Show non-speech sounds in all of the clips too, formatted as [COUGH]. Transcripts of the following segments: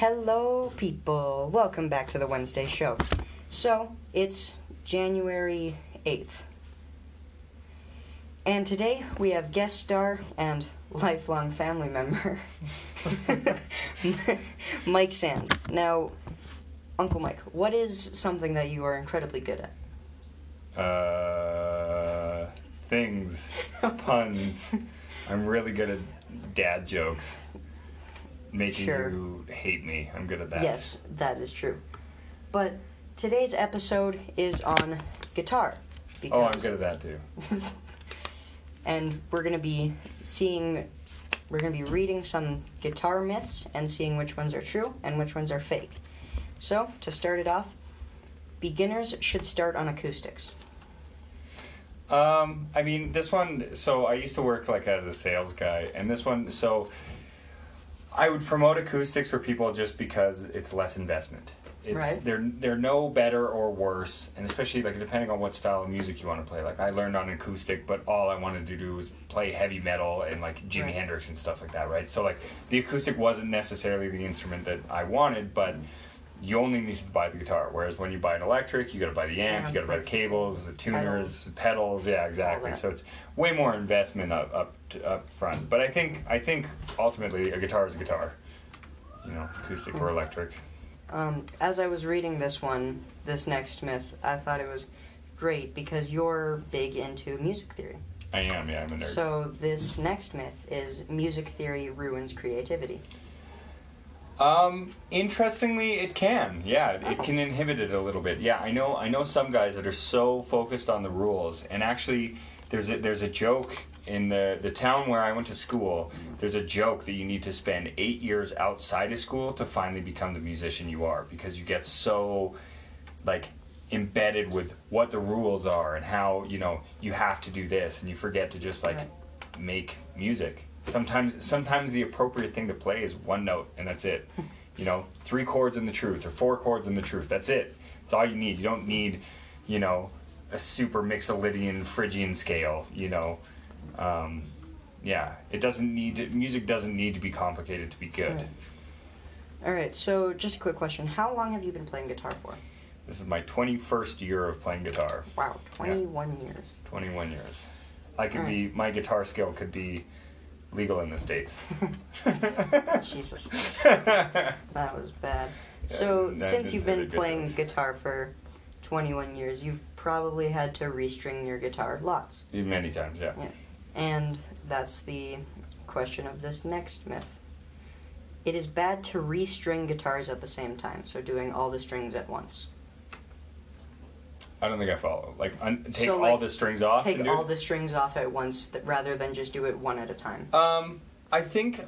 hello, people. Welcome back to the Wednesday show. So, it's January 8th. And today we have guest star and lifelong family member, [LAUGHS] Mike Sands. Now, Uncle Mike, what is something that you are incredibly good at? Uh, things, [LAUGHS] puns. I'm really good at dad jokes. Making Sure. you hate me. I'm good at that. Yes, that is true. But today's episode is on guitar. Oh, I'm good at that too. [LAUGHS] and we're going to be seeing we're going to be reading some guitar myths and seeing which ones are true and which ones are fake so to start it off beginners should start on acoustics Um, I mean, this one. So I used to work like as a sales guy, and this one. So I would promote acoustics for people just because it's less investment. It's Right. they're they're no better or worse, and especially like depending on what style of music you want to play. Like I learned on acoustic, but all I wanted to do was play heavy metal and like Jimi Right. Hendrix and stuff like that, right? So like the acoustic wasn't necessarily the instrument that I wanted, but you only need to buy the guitar. Whereas when you buy an electric, you got to buy the amp, you got to buy the cables, the tuners, the pedals. Yeah, exactly. So it's way more investment up up to, up front. But I think I think ultimately a guitar is a guitar. You know, acoustic or electric. um, as i was reading this one this next myth i thought it was great because you're big into music theory I am. Yeah, I'm a nerd. so this next myth is music theory ruins creativity Um, interestingly, it can. Yeah, it Oh. can inhibit it a little bit. Yeah, I know. I know some guys that are so focused on the rules, and actually, there's a there's a joke in the the town where I went to school. There's a joke that you need to spend eight years outside of school to finally become the musician you are, because you get so like embedded with what the rules are and how you know you have to do this, and you forget to just like Right. make music. Sometimes sometimes the appropriate thing to play is one note and that's it. [LAUGHS] You know, three chords in the truth or four chords in the truth. That's it. It's all you need. You don't need, you know, a super mixolydian Phrygian scale, you know. Um, yeah, it doesn't need to, music doesn't need to be complicated to be good. Right. all right so just a quick question how long have you been playing guitar for This is my 21st year of playing guitar. wow 21 years 21 years. I could Alright. be my guitar skill could be legal in the states. [LAUGHS] Jesus. [LAUGHS] That was bad. so, since you've been playing guitar for 21 years, you've probably had to restring your guitar lots. Many times, yeah. Yeah. And that's the question of this next myth. It is bad to restring guitars at the same time, so doing all the strings at once. I don't think I follow. Like, un- take So, all the strings off. Take all it? the strings off at once th- rather than just do it one at a time. Um, I think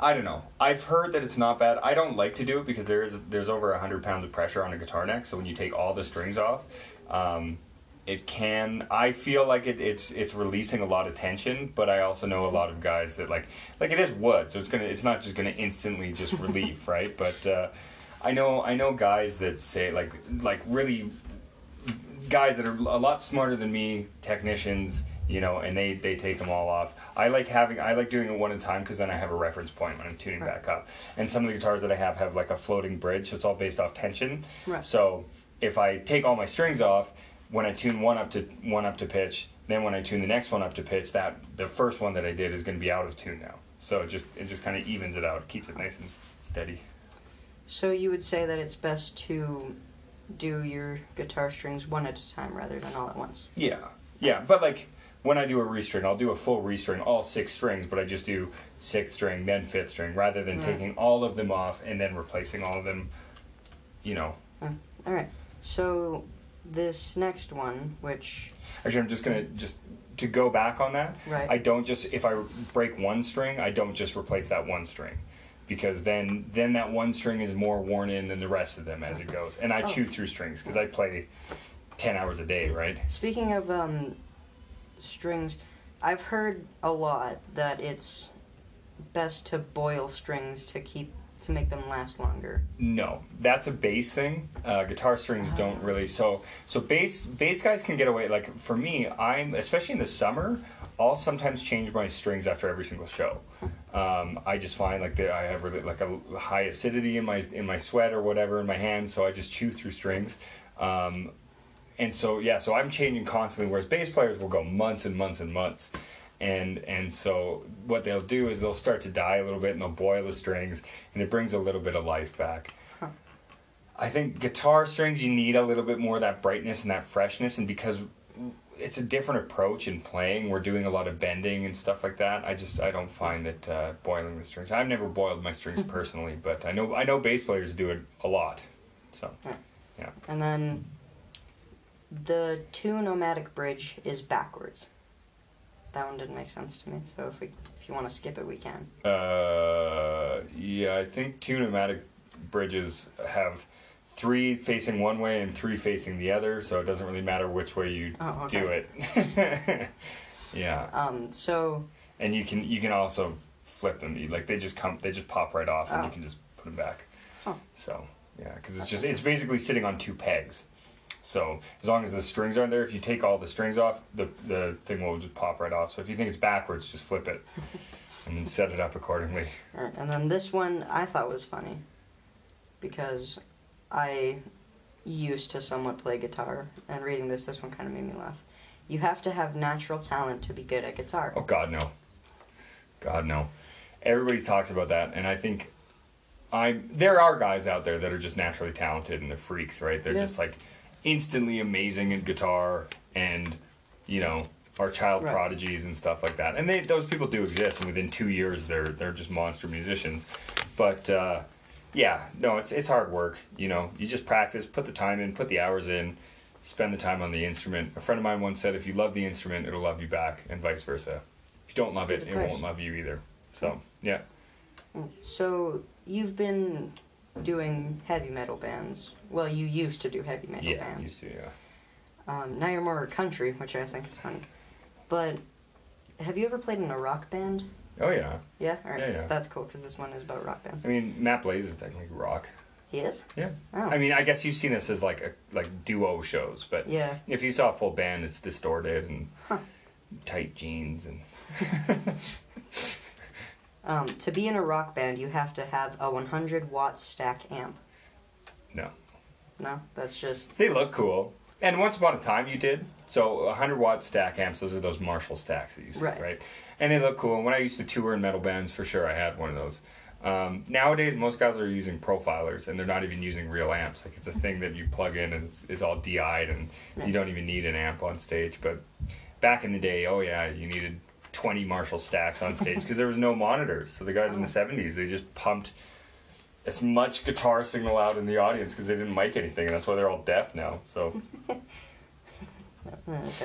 I don't know. I've heard that it's not bad. I don't like to do it because there is there's over hundred pounds of pressure on a guitar neck. So when you take all the strings off, um, it can. I feel like it, it's it's releasing a lot of tension. But I also know a lot of guys that like like it is wood, so it's gonna it's not just gonna instantly just [LAUGHS] relieve, right? But uh, I know I know guys that say like like really guys that are a lot smarter than me, technicians, you know, and they they take them all off. I like having I like doing it one at a time because then I have a reference point when I'm tuning Right. back up. And some of the guitars that I have have like a floating bridge, so it's all based off tension. Right. So if I take all my strings off, when I tune one up to one up to pitch, then when I tune the next one up to pitch, that the first one that I did is going to be out of tune now. So it just it just kind of evens it out, keeps it nice and steady. So you would say that it's best to do your guitar strings one at a time rather than all at once. Yeah, yeah, but like when I do a restring, I'll do a full restring, all six strings, but I just do sixth string, then fifth string, rather than Right. taking all of them off and then replacing all of them. You know, All right. So this next one, which actually, I'm just gonna just to go back on that. right, I don't just if I break one string, I don't just replace that one string. Because then, then that one string is more worn in than the rest of them as it goes, and I Oh. chew through strings because I play ten hours a day, right? speaking of um, strings, I've heard a lot that it's best to boil strings to keep to make them last longer? No, that's a bass thing. Uh, guitar strings Uh-huh. don't really. So so bass bass guys can get away. Like for me, I'm especially in the summer. I'll sometimes change my strings after every single show. Um, I just find like that I have really, like a high acidity in my in my sweat or whatever in my hands, so I just chew through strings. Um, and so yeah, so I'm changing constantly. Whereas bass players will go months and months and months, and and so what they'll do is they'll start to die a little bit and they'll boil the strings, and it brings a little bit of life back. Huh. I think guitar strings you need a little bit more of that brightness and that freshness, and because it's a different approach in playing, we're doing a lot of bending and stuff like that. I just I don't find that uh, boiling the strings. I've never boiled my strings personally, but I know I know bass players do it a lot. So yeah. And then the Tune-o-matic bridge is backwards. That one didn't make sense to me. So if we if you want to skip it, we can. Uh, yeah, I think Tune-o-matic bridges have three facing one way and three facing the other, so it doesn't really matter which way you Oh, okay. do it. [LAUGHS] yeah, Um. So and you can you can also flip them. You- Like they just come, they just pop right off, and you Oh. can just put them back. Huh. So yeah, because it's That's just it's basically sitting on two pegs. So as long as the strings aren't there, if you take all the strings off, the the thing will just pop right off. So if you think it's backwards, just flip it, and then set it up accordingly. Alright, and then this one I thought was funny because I used to somewhat play guitar, and reading this, this one kind of made me laugh. You have to have natural talent to be good at guitar. Oh God, no. God, no. Everybody talks about that, and I think I'm. There are guys out there that are just naturally talented and they're freaks, right? They're Yeah. just like instantly amazing at guitar, and you know, are child Right. prodigies and stuff like that. And they those people do exist, and within two years, they're they're just monster musicians. But uh, yeah, no, it's it's hard work. You know, you just practice, put the time in, put the hours in. Spend the time on the instrument. A friend of mine once said, "If you love the instrument, it'll love you back, and vice versa. If you don't love it, it won't love you either." So, yeah, So you've been doing heavy metal bands. Well, you used to do heavy metal yeah, bands. used to, yeah. Um, now you're more country, which I think is funny. But have you ever played in a rock band? Oh yeah. Yeah, all right. Yeah, so yeah. That's cool because this one is about rock bands. I mean, Matt Blaze is technically rock. He is. Yeah. Oh. I mean, I guess you've seen us as like a like duo shows, but yeah. if you saw a full band, it's distorted and Huh. tight jeans and [LAUGHS] Um, to be in a rock band, you have to have a 100 watt stack amp. no. No, that's just They look cool. And once upon a time, you did. So 100 watt stack amps, those are those Marshall stacks that you see, Right. right? And they look cool. And when I used to tour in metal bands, for sure, I had one of those. Um, nowadays, most guys are using profilers, and they're not even using real amps. Like it's a thing that you plug in, and it's, it's all DI'd, and Right. you don't even need an amp on stage. But back in the day, oh yeah, you needed 20 Marshall stacks on stage because there was no monitors. So the guys in the 70s, they just pumped as much guitar signal out in the audience because they didn't mic anything, and that's why they're all deaf now. So. [LAUGHS]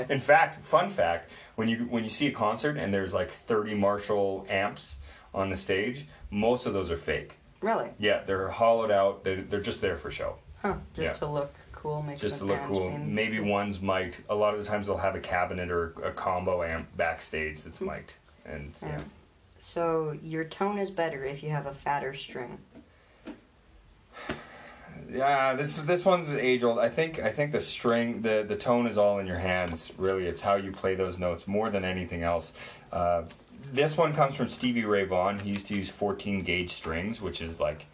In fact, fun fact, when you when you see a concert and there's like 30 Marshall amps on the stage, most of those are fake. Really? Yeah, they're hollowed out. They're, they're just there for show, Huh? Just Yeah. to look cool, make just to look cool. Maybe one's mic'd. A lot of the times they'll have a cabinet or a combo amp backstage that's mic'd. And yeah. Yeah. So your tone is better if you have a fatter string. [SIGHS] Yeah, this this one's age old. I think I think the string, the the tone is all in your hands. Really, it's how you play those notes more than anything else. Uh, this one comes from Stevie Ray Vaughan. He used to use 14 gauge strings, which is like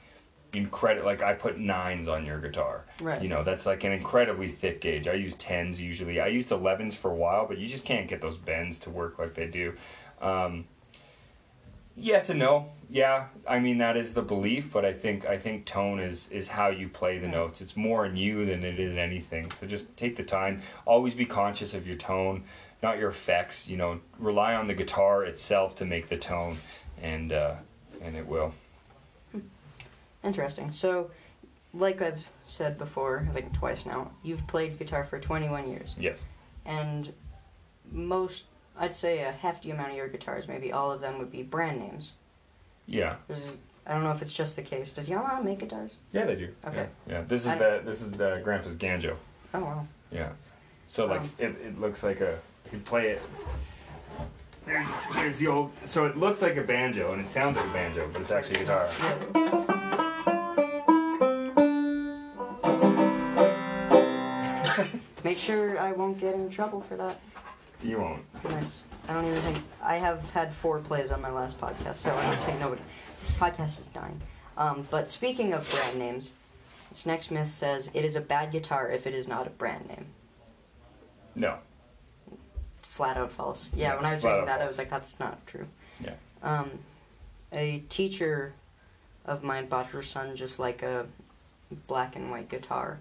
incredible. Like I put nines on your guitar. Right. You know, that's like an incredibly thick gauge. I use tens usually. I used 11s for a while, but you just can't get those bends to work like they do. Um, yes and no. Yeah, I mean that is the belief, but I think I think tone is is how you play the notes. It's more in you than it is anything. So just take the time. Always be conscious of your tone, not your effects. You know, rely on the guitar itself to make the tone, and uh, and it will. Interesting. So, like I've said before, I think twice now, you've played guitar for 21 years, Yes. and most, I'd say a hefty amount of your guitars, maybe all of them would be brand names. Yeah. This is, I don't know if it's just the case. Does Yamaha make guitars? Yeah, they do. Okay. Yeah. yeah. This is I- the this is the Grandpa's Ganjo. Oh wow. Yeah. So like Um, it, it looks like a you can play it. There's, there's the old so it looks like a banjo and it sounds like a banjo, but it's actually a guitar. Yeah. Make sure I won't get in trouble for that. You won't. Nice. I don't even think I have had four plays on my last podcast, so I don't think nobody. This podcast is dying. Um, but speaking of brand names, this next myth says it is a bad guitar if it is not a brand name. No. Flat out false. Yeah, when I was flat reading that, I was like, that's not true. Yeah. Um, a teacher of mine bought her son just like a black and white guitar,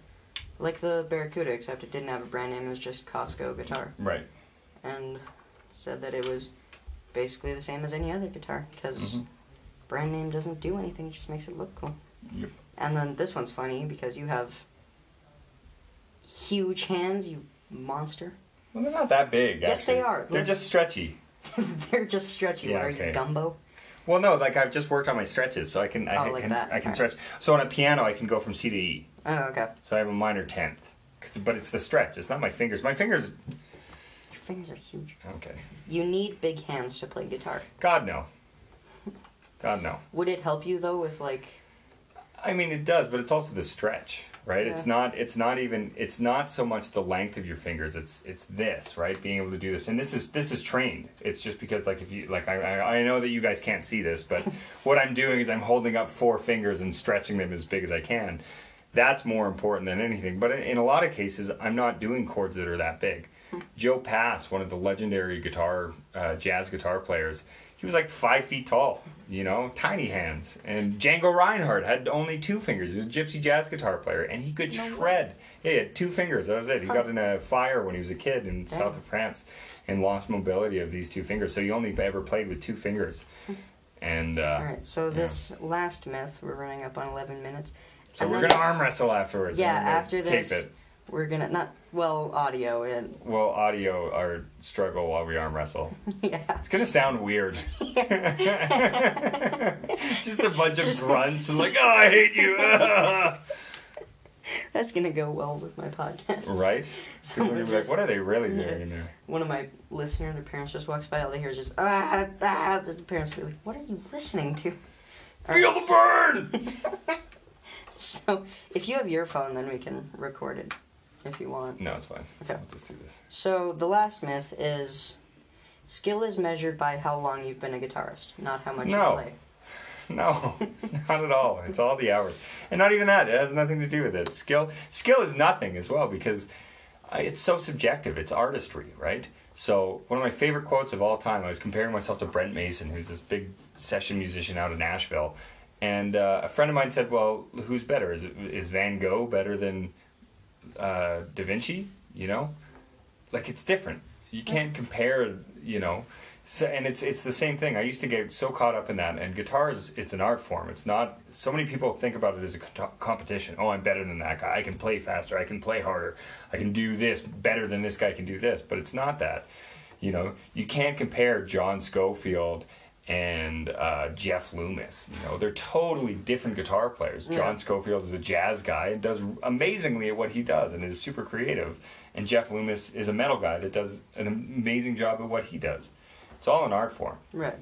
like the Barracuda, except it didn't have a brand name. It was just Costco guitar, Right. and said that it was basically the same as any other guitar because Mhm. brand name doesn't do anything; it just makes it look cool. Yep. And then this one's funny because you have huge hands, you monster. Well, they're not that big. Yes, actually. they are. They're just stretchy. [LAUGHS] They're just stretchy. Yeah, Are okay. you Gumby? Well, no, like I've just worked on my stretches, so I can I Oh, like can that. I can Alright. stretch. So on a piano, I can go from C to E. Oh, okay. So I have a minor tenth. 'Cause- but it's the stretch. It's not my fingers. My fingers. Your fingers are huge. Okay. You need big hands to play guitar. God no. God no. Would it help you though with like I mean, it does, but it's also the stretch, right? It's not. It's not even. It's not so much the length of your fingers. It's it's this, right? Being able to do this, and this is this is trained. It's just because, like, if you like, I I, I know that you guys can't see this, but [LAUGHS] what I'm doing is I'm holding up four fingers and stretching them as big as I can. That's more important than anything. But in, in a lot of cases, I'm not doing chords that are that big. Joe Pass, one of the legendary guitar, uh, jazz guitar players, he was like five feet tall, you know, tiny hands. And Django Reinhardt had only two fingers. He was a gypsy jazz guitar player, and he could No shred. Yeah, he had two fingers. That was it. He got in a fire when he was a kid in Dang. south of France and lost mobility of these two fingers. So he only ever played with two fingers. And uh, All right, so this last myth, we're running up on 11 minutes. So and we're then- gonna arm wrestle afterwards. Yeah, after tape this, it. we're gonna not well audio and [LAUGHS] Well, audio our struggle while we arm wrestle. [LAUGHS] yeah. It's gonna sound weird. [LAUGHS] Just a bunch of grunts and like, oh, I hate you. ah." That's gonna go well with my podcast. right? So People are we're gonna be like, what are they really Yeah. doing in there? One of my listener, their parents just walks by, all they hear is just ah ah. The parents be like, "What are you listening to?" Feel right, the burn! [LAUGHS] So if you have your phone, then we can record it if you want. No, it's fine. Okay. I'll just do this. So the last myth is skill is measured by how long you've been a guitarist, not how much No. you play. [LAUGHS] No, [LAUGHS] not at all. It's all the hours, and not even that. It has nothing to do with it. Skill, skill is nothing as well because uh, it's so subjective. It's artistry, right? So one of my favorite quotes of all time. I was comparing myself to Brent Mason, who's this big session musician out of Nashville, and uh, a friend of mine said, "Well, who's better? Is is Van Gogh better than uh, Da Vinci? You know, like it's different. You can't compare. You know." So, and it's it's the same thing. I used to get so caught up in that. And guitars, it's an art form. It's not. So many people think about it as a competition. Oh, I'm better than that guy. I can play faster. I can play harder. I can do this better than this guy can do this. But it's not that. You know, you can't compare John Scofield and uh, Jeff Loomis. You know, they're totally different guitar players. Yeah. John Scofield is a jazz guy and does amazingly at what he does and is super creative. And Jeff Loomis is a metal guy that does an amazing job at what he does. It's all an art form. Right.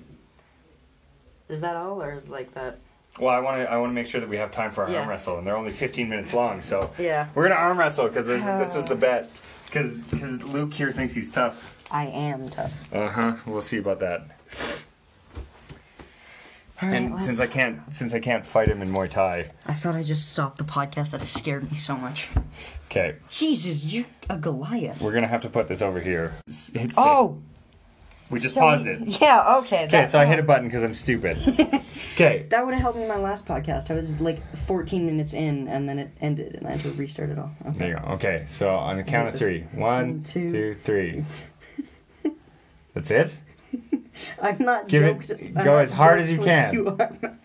Is that all, or is like that? Well, I want to I want to make sure that we have time for our Yeah. arm wrestle, and they're only 15 minutes long, so [LAUGHS] Yeah. we're gonna arm wrestle because this, this is the bet. Because Because Luke here thinks he's tough. I am tough. Uh huh. We'll see about that. All and since I can't since I can't fight him in Muay Thai, I thought I just stopped the podcast. That scared me so much. okay, Jesus, you're a Goliath. we're gonna have to put this over here. S- Hit save. Oh, we just so- paused it. Yeah. Okay. Okay, so I hit a button because I'm stupid. [LAUGHS] Okay, That would have helped me in my last podcast. I was like 14 minutes in, and then it ended, and I had to restart it all. Okay. there you go. Okay, so on the count of three, one, Two. two, three. [LAUGHS] That's it. [LAUGHS] I'm not Give it- joked. go I'm not as hard as you can. You [LAUGHS] are.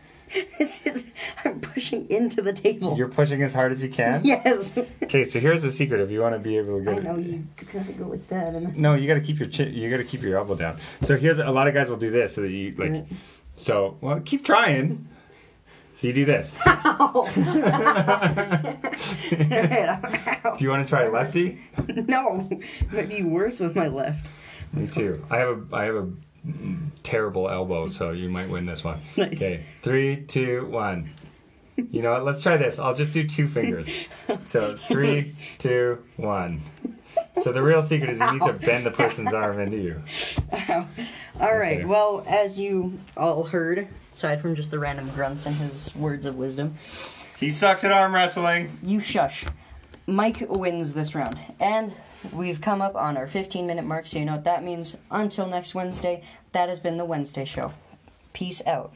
This is. I'm pushing into the table. You're pushing as hard as you can. [LAUGHS] Yes. Okay, so here's the secret if you want to be able to I know it. you gotta go with that, and No, you got to keep your chin. You got to keep your elbow down. So here's a lot of guys will do this so that you like. Right. So well, keep trying. So you do this. do you want to try lefty? no, it might be worse with my left. Me too. I have a I have a terrible elbow, so you might win this one. [LAUGHS] Nice. Okay, three, two, one. You know what? Let's try this. I'll just do two fingers. [LAUGHS] So three, two, one. So the real secret is you need to bend the person's arm into you. All right. Okay. Well, as you all heard, aside from just the random grunts and his words of wisdom, He sucks at arm wrestling. you shush. Mike wins this round, and we've come up on our 15 minute mark. So you know what that means. Until next Wednesday, that has been the Wednesday show. Peace out.